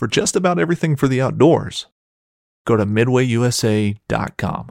for just about everything for the outdoors. Go to midwayusa.com.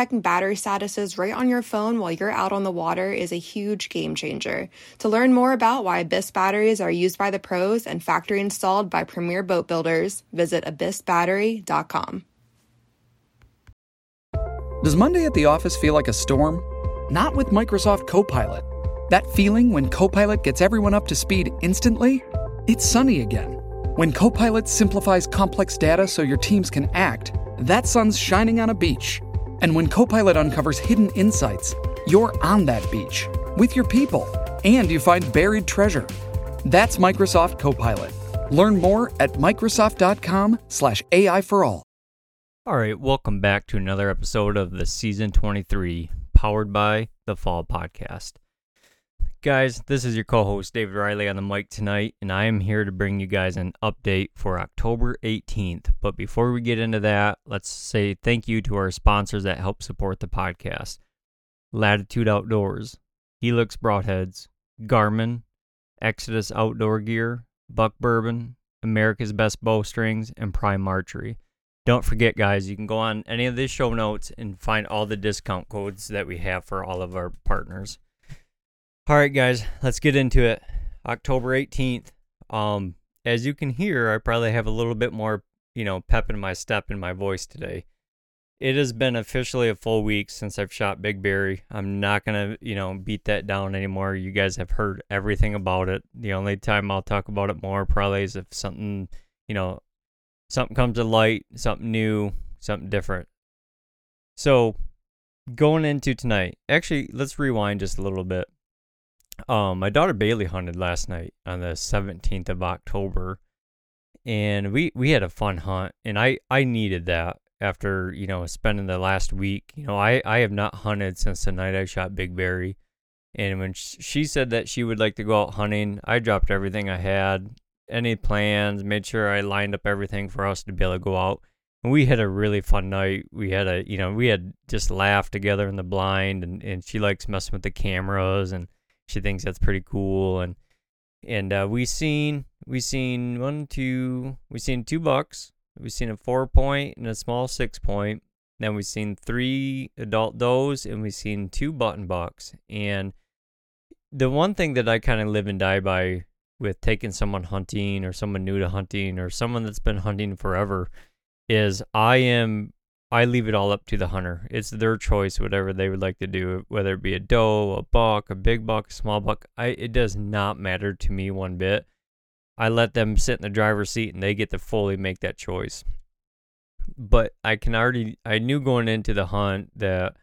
checking battery statuses right on your phone while you're out on the water is a huge game changer. To learn more about why Abyss batteries are used by the pros and factory installed by premier boat builders, visit abyssbattery.com. Does Monday at the office feel like a storm? Not with Microsoft Copilot. That feeling when Copilot gets everyone up to speed instantly? It's sunny again. When Copilot simplifies complex data so your teams can act, that sun's shining on a beach and when Copilot uncovers hidden insights, you're on that beach with your people and you find buried treasure. That's Microsoft Copilot. Learn more at Microsoft.com/slash AI for all. All right, welcome back to another episode of the season 23, powered by the Fall Podcast. Guys, this is your co host, David Riley, on the mic tonight, and I am here to bring you guys an update for October 18th. But before we get into that, let's say thank you to our sponsors that help support the podcast Latitude Outdoors, Helix Broadheads, Garmin, Exodus Outdoor Gear, Buck Bourbon, America's Best Bowstrings, and Prime Archery. Don't forget, guys, you can go on any of the show notes and find all the discount codes that we have for all of our partners. All right, guys, let's get into it. October 18th. Um, as you can hear, I probably have a little bit more, you know, pep in my step in my voice today. It has been officially a full week since I've shot Big Berry. I'm not gonna, you know, beat that down anymore. You guys have heard everything about it. The only time I'll talk about it more probably is if something, you know, something comes to light, something new, something different. So, going into tonight, actually, let's rewind just a little bit. Um, my daughter Bailey hunted last night on the 17th of October, and we we had a fun hunt, and I I needed that after you know spending the last week. You know, I I have not hunted since the night I shot Big Berry, and when she said that she would like to go out hunting, I dropped everything I had, any plans, made sure I lined up everything for us to be able to go out. And we had a really fun night. We had a, you know, we had just laughed together in the blind, and, and she likes messing with the cameras, and she thinks that's pretty cool and and uh, we seen we seen one two we seen two bucks we seen a four point and a small six point then we seen three adult does and we seen two button bucks and the one thing that i kind of live and die by with taking someone hunting or someone new to hunting or someone that's been hunting forever is i am I leave it all up to the hunter. It's their choice, whatever they would like to do, whether it be a doe, a buck, a big buck, a small buck. I it does not matter to me one bit. I let them sit in the driver's seat and they get to fully make that choice. But I can already I knew going into the hunt that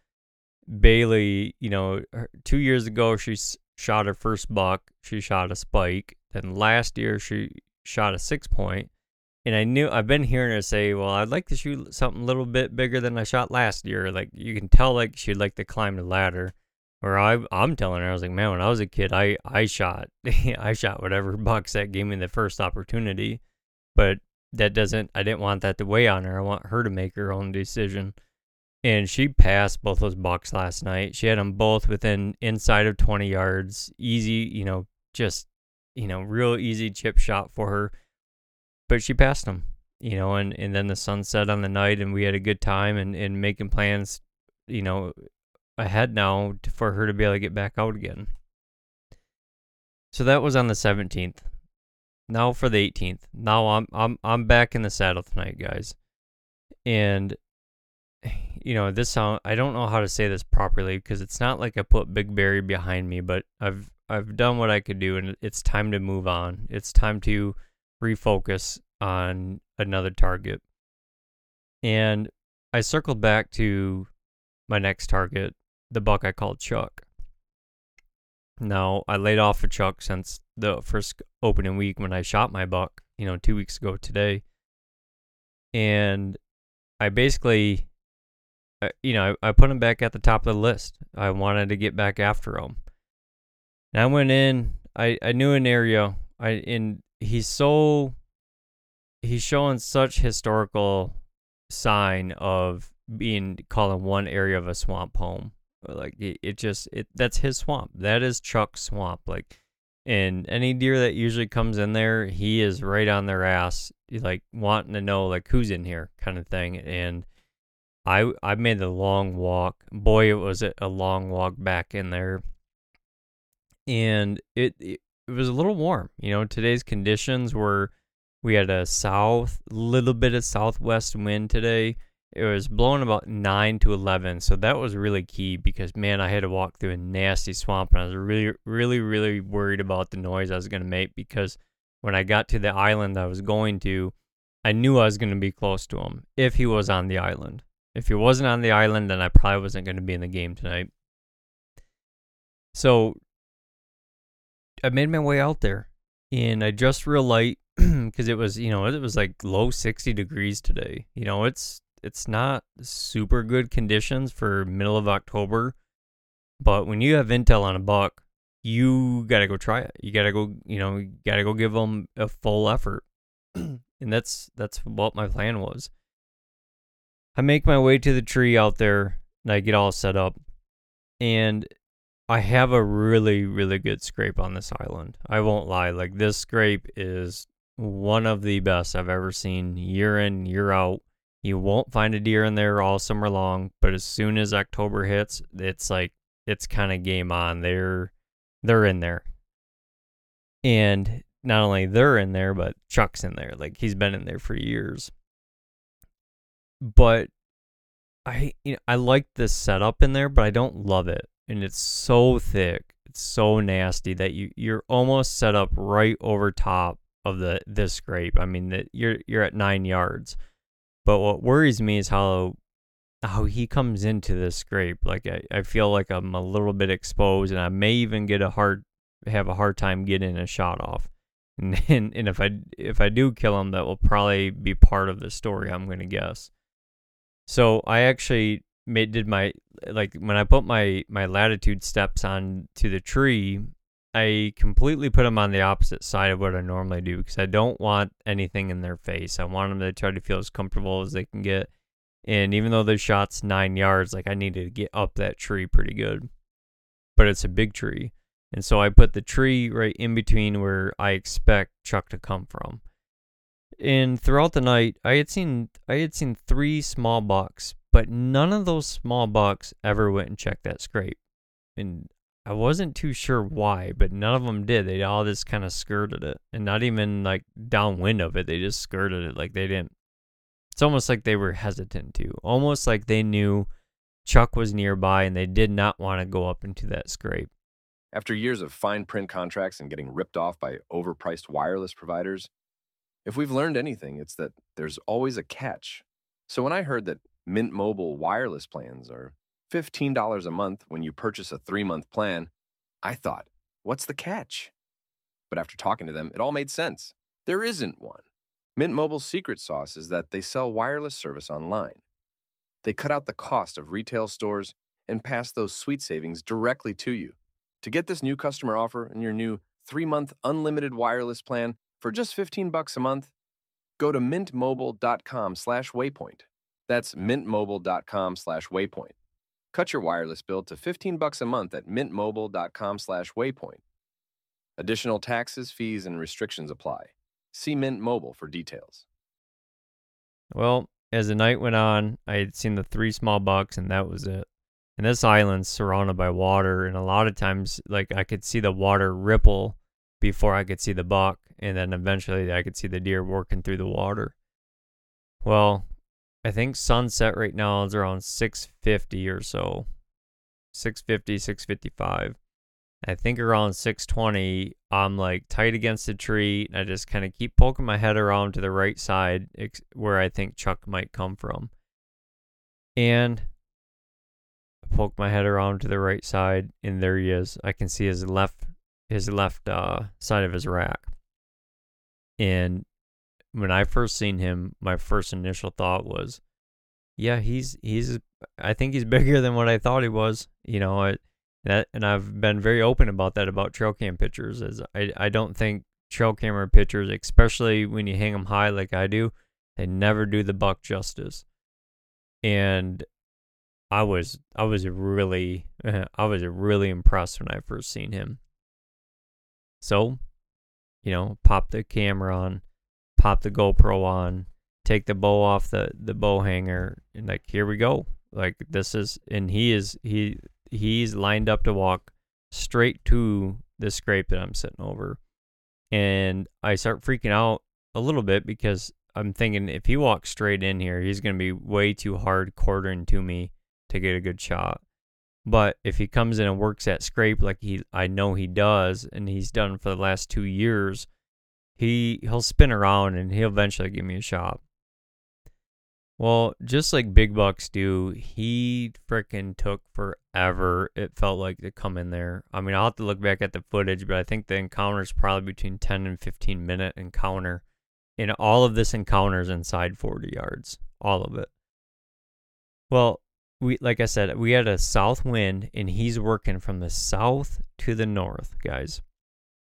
Bailey, you know, two years ago she shot her first buck. She shot a spike. Then last year she shot a six point and I knew I've been hearing her say, "Well, I'd like to shoot something a little bit bigger than I shot last year." Like you can tell, like she'd like to climb the ladder. Or I, I'm telling her, I was like, "Man, when I was a kid, I, I shot, I shot whatever box that gave me the first opportunity." But that doesn't. I didn't want that to weigh on her. I want her to make her own decision. And she passed both those bucks last night. She had them both within inside of 20 yards. Easy, you know, just you know, real easy chip shot for her but she passed him, you know, and, and then the sun set on the night and we had a good time and, and making plans, you know, ahead now for her to be able to get back out again. So that was on the 17th. Now for the 18th. Now I'm I'm I'm back in the saddle tonight, guys. And you know, this sound I don't know how to say this properly because it's not like I put Big Berry behind me, but I've I've done what I could do and it's time to move on. It's time to refocus on another target. And I circled back to my next target, the buck I called Chuck. Now, I laid off a Chuck since the first opening week when I shot my buck you know, two weeks ago today. And I basically, uh, you know, I, I put him back at the top of the list. I wanted to get back after him. And I went in, I, I knew an area, I, and he's so, he's showing such historical sign of being calling one area of a swamp home. Like it, it just it that's his swamp. That is Chuck's swamp. Like and any deer that usually comes in there, he is right on their ass, like wanting to know like who's in here kind of thing. And I I made the long walk. Boy, it was a long walk back in there. And it, it it was a little warm. You know, today's conditions were we had a south little bit of southwest wind today. It was blowing about 9 to 11 so that was really key because man i had to walk through a nasty swamp and i was really really really worried about the noise i was going to make because when i got to the island i was going to i knew i was going to be close to him if he was on the island. If he wasn't on the island then i probably wasn't going to be in the game tonight. So i made my way out there and i just real light because it was you know it was like low 60 degrees today you know it's it's not super good conditions for middle of October, but when you have intel on a buck, you got to go try it. You got to go, you know, you got to go give them a full effort. and that's that's what my plan was. I make my way to the tree out there and I get all set up. And I have a really really good scrape on this island. I won't lie. Like this scrape is one of the best I've ever seen year in, year out. You won't find a deer in there all summer long, but as soon as October hits, it's like it's kind of game on. They're they're in there. And not only they're in there, but Chuck's in there. Like he's been in there for years. But I you know, I like this setup in there, but I don't love it. And it's so thick. It's so nasty that you you're almost set up right over top of the this scrape. I mean that you're you're at 9 yards. But what worries me is how how he comes into this scrape. Like I, I feel like I'm a little bit exposed, and I may even get a hard have a hard time getting a shot off. And and, and if I if I do kill him, that will probably be part of the story. I'm going to guess. So I actually made did my like when I put my my latitude steps on to the tree. I completely put them on the opposite side of what I normally do because I don't want anything in their face. I want them to try to feel as comfortable as they can get. And even though the shot's nine yards, like I needed to get up that tree pretty good. But it's a big tree. And so I put the tree right in between where I expect Chuck to come from. And throughout the night, I had seen I had seen three small bucks, but none of those small bucks ever went and checked that scrape. And I wasn't too sure why, but none of them did. They all just kind of skirted it, and not even like downwind of it. They just skirted it, like they didn't. It's almost like they were hesitant to, almost like they knew Chuck was nearby and they did not want to go up into that scrape. After years of fine print contracts and getting ripped off by overpriced wireless providers, if we've learned anything, it's that there's always a catch. So when I heard that Mint Mobile wireless plans are $15 a month when you purchase a three month plan, I thought, what's the catch? But after talking to them, it all made sense. There isn't one. Mint Mobile's secret sauce is that they sell wireless service online. They cut out the cost of retail stores and pass those sweet savings directly to you. To get this new customer offer and your new three-month unlimited wireless plan for just 15 bucks a month, go to mintmobile.com slash waypoint. That's mintmobile.com slash waypoint. Cut your wireless bill to 15 bucks a month at mintmobile.com slash waypoint. Additional taxes, fees, and restrictions apply. See Mint Mobile for details. Well, as the night went on, I had seen the three small bucks, and that was it. And this island's surrounded by water, and a lot of times, like I could see the water ripple before I could see the buck, and then eventually I could see the deer working through the water. Well, I think sunset right now is around 650 or so. 650, 655. I think around 620, I'm like tight against the tree. And I just kind of keep poking my head around to the right side where I think Chuck might come from. And I poke my head around to the right side, and there he is. I can see his left his left uh, side of his rack. And when I first seen him, my first initial thought was, yeah, he's he's I think he's bigger than what I thought he was. You know, I, that and I've been very open about that about trail cam pictures. Is I I don't think trail camera pictures, especially when you hang them high like I do, they never do the buck justice. And I was I was really I was really impressed when I first seen him. So, you know, pop the camera on, pop the GoPro on, take the bow off the the bow hanger, and like here we go. Like this is, and he is he he's lined up to walk straight to the scrape that I'm sitting over, and I start freaking out a little bit because I'm thinking if he walks straight in here, he's gonna be way too hard quartering to me to get a good shot. But if he comes in and works that scrape like he I know he does and he's done for the last 2 years, he he'll spin around and he'll eventually give me a shot. Well, just like big bucks do, he fricking took forever. It felt like to come in there. I mean, I'll have to look back at the footage, but I think the encounter is probably between 10 and 15 minute encounter. And all of this encounters inside 40 yards, all of it. Well, we like I said, we had a south wind and he's working from the south to the north, guys.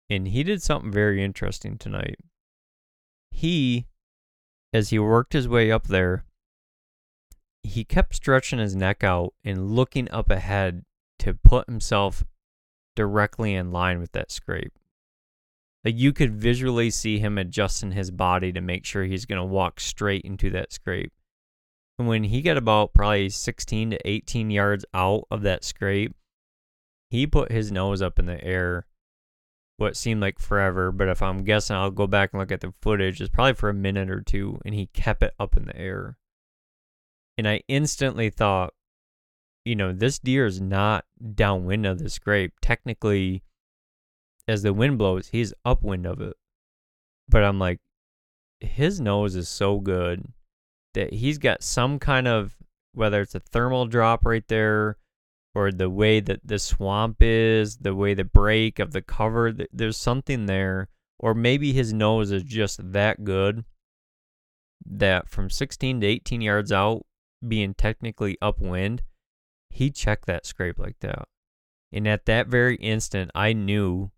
And he did something very interesting tonight. He as he worked his way up there, he kept stretching his neck out and looking up ahead to put himself directly in line with that scrape. Like you could visually see him adjusting his body to make sure he's going to walk straight into that scrape And when he got about probably 16 to 18 yards out of that scrape, he put his nose up in the air what seemed like forever, but if I'm guessing, I'll go back and look at the footage. It's probably for a minute or two, and he kept it up in the air. And I instantly thought, you know, this deer is not downwind of the scrape. Technically, as the wind blows, he's upwind of it. But I'm like, his nose is so good that he's got some kind of whether it's a thermal drop right there or the way that the swamp is, the way the break of the cover, there's something there. Or maybe his nose is just that good that from 16 to 18 yards out, being technically upwind, he checked that scrape like that. And at that very instant, I knew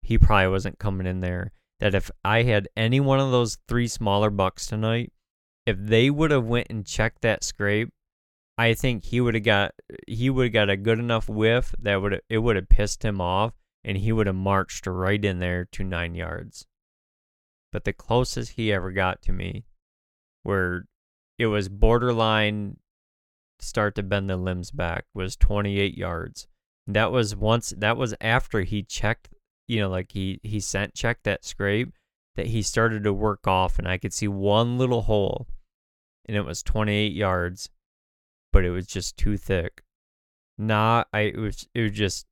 he probably wasn't coming in there. That if I had any one of those three smaller bucks tonight, if they would have went and checked that scrape, I think he would have got he would have got a good enough whiff that would it would have pissed him off and he would have marched right in there to 9 yards. But the closest he ever got to me where it was borderline start to bend the limbs back was 28 yards. That was once that was after he checked, you know, like he he sent checked that scrape that he started to work off and I could see one little hole and it was 28 yards, but it was just too thick. Not I it was it was just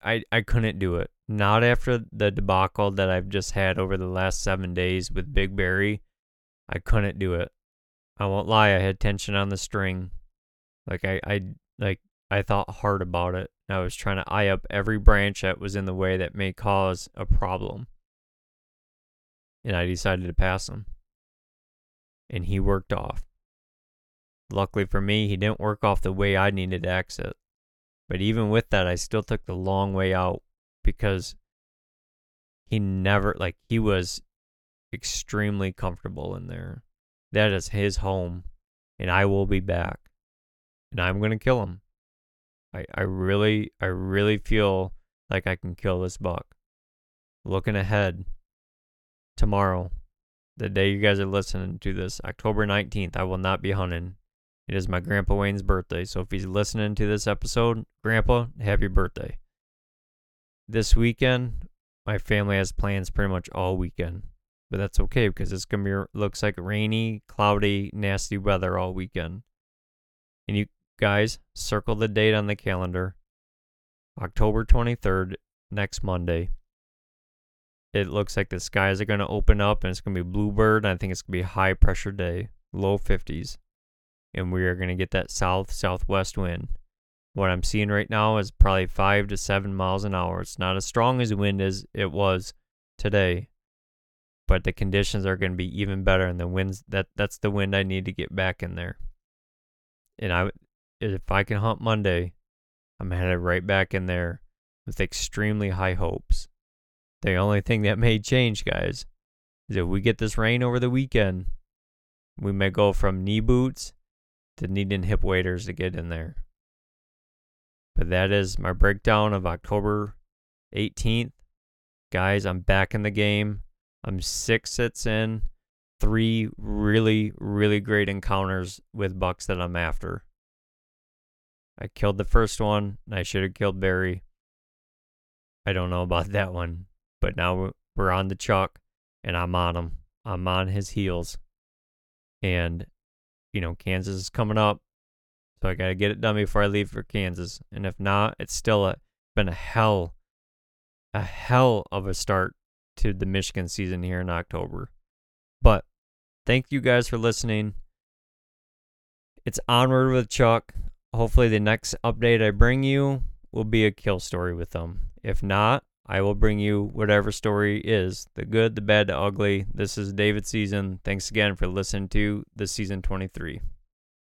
I I couldn't do it. Not after the debacle that I've just had over the last 7 days with Big Berry. I couldn't do it. I won't lie, I had tension on the string. Like I I like I thought hard about it. I was trying to eye up every branch that was in the way that may cause a problem. And I decided to pass him and he worked off. Luckily for me, he didn't work off the way I needed to exit. But even with that, I still took the long way out because he never, like, he was extremely comfortable in there. That is his home, and I will be back. And I'm going to kill him. I, I really, I really feel like I can kill this buck. Looking ahead, tomorrow, the day you guys are listening to this, October 19th, I will not be hunting. It is my Grandpa Wayne's birthday. So if he's listening to this episode, Grandpa, happy birthday. This weekend, my family has plans pretty much all weekend. But that's okay because it's to be, looks like rainy, cloudy, nasty weather all weekend. And you guys, circle the date on the calendar. October 23rd, next Monday it looks like the skies are going to open up and it's going to be bluebird. I think it's going to be a high pressure day, low 50s. And we are going to get that south southwest wind. What I'm seeing right now is probably 5 to 7 miles an hour. It's not as strong as wind as it was today. but the conditions are going to be even better and the winds that that's the wind I need to get back in there. And I if I can hunt Monday, I'm headed right back in there with extremely high hopes. The only thing that may change, guys, is if we get this rain over the weekend, we may go from knee boots to needing hip waders to get in there. But that is my breakdown of October 18th. Guys, I'm back in the game. I'm six sits in, three really, really great encounters with bucks that I'm after. I killed the first one, and I should have killed Barry. I don't know about that one, but now we're on the Chuck, and I'm on him. I'm on his heels. And, you know, Kansas is coming up, so I got to get it done before I leave for Kansas. And if not, it's still a, been a hell, a hell of a start to the Michigan season here in October. But thank you guys for listening. It's onward with Chuck. Hopefully, the next update I bring you will be a kill story with them. If not, I will bring you whatever story is the good, the bad, the ugly. This is David Season. Thanks again for listening to the season 23.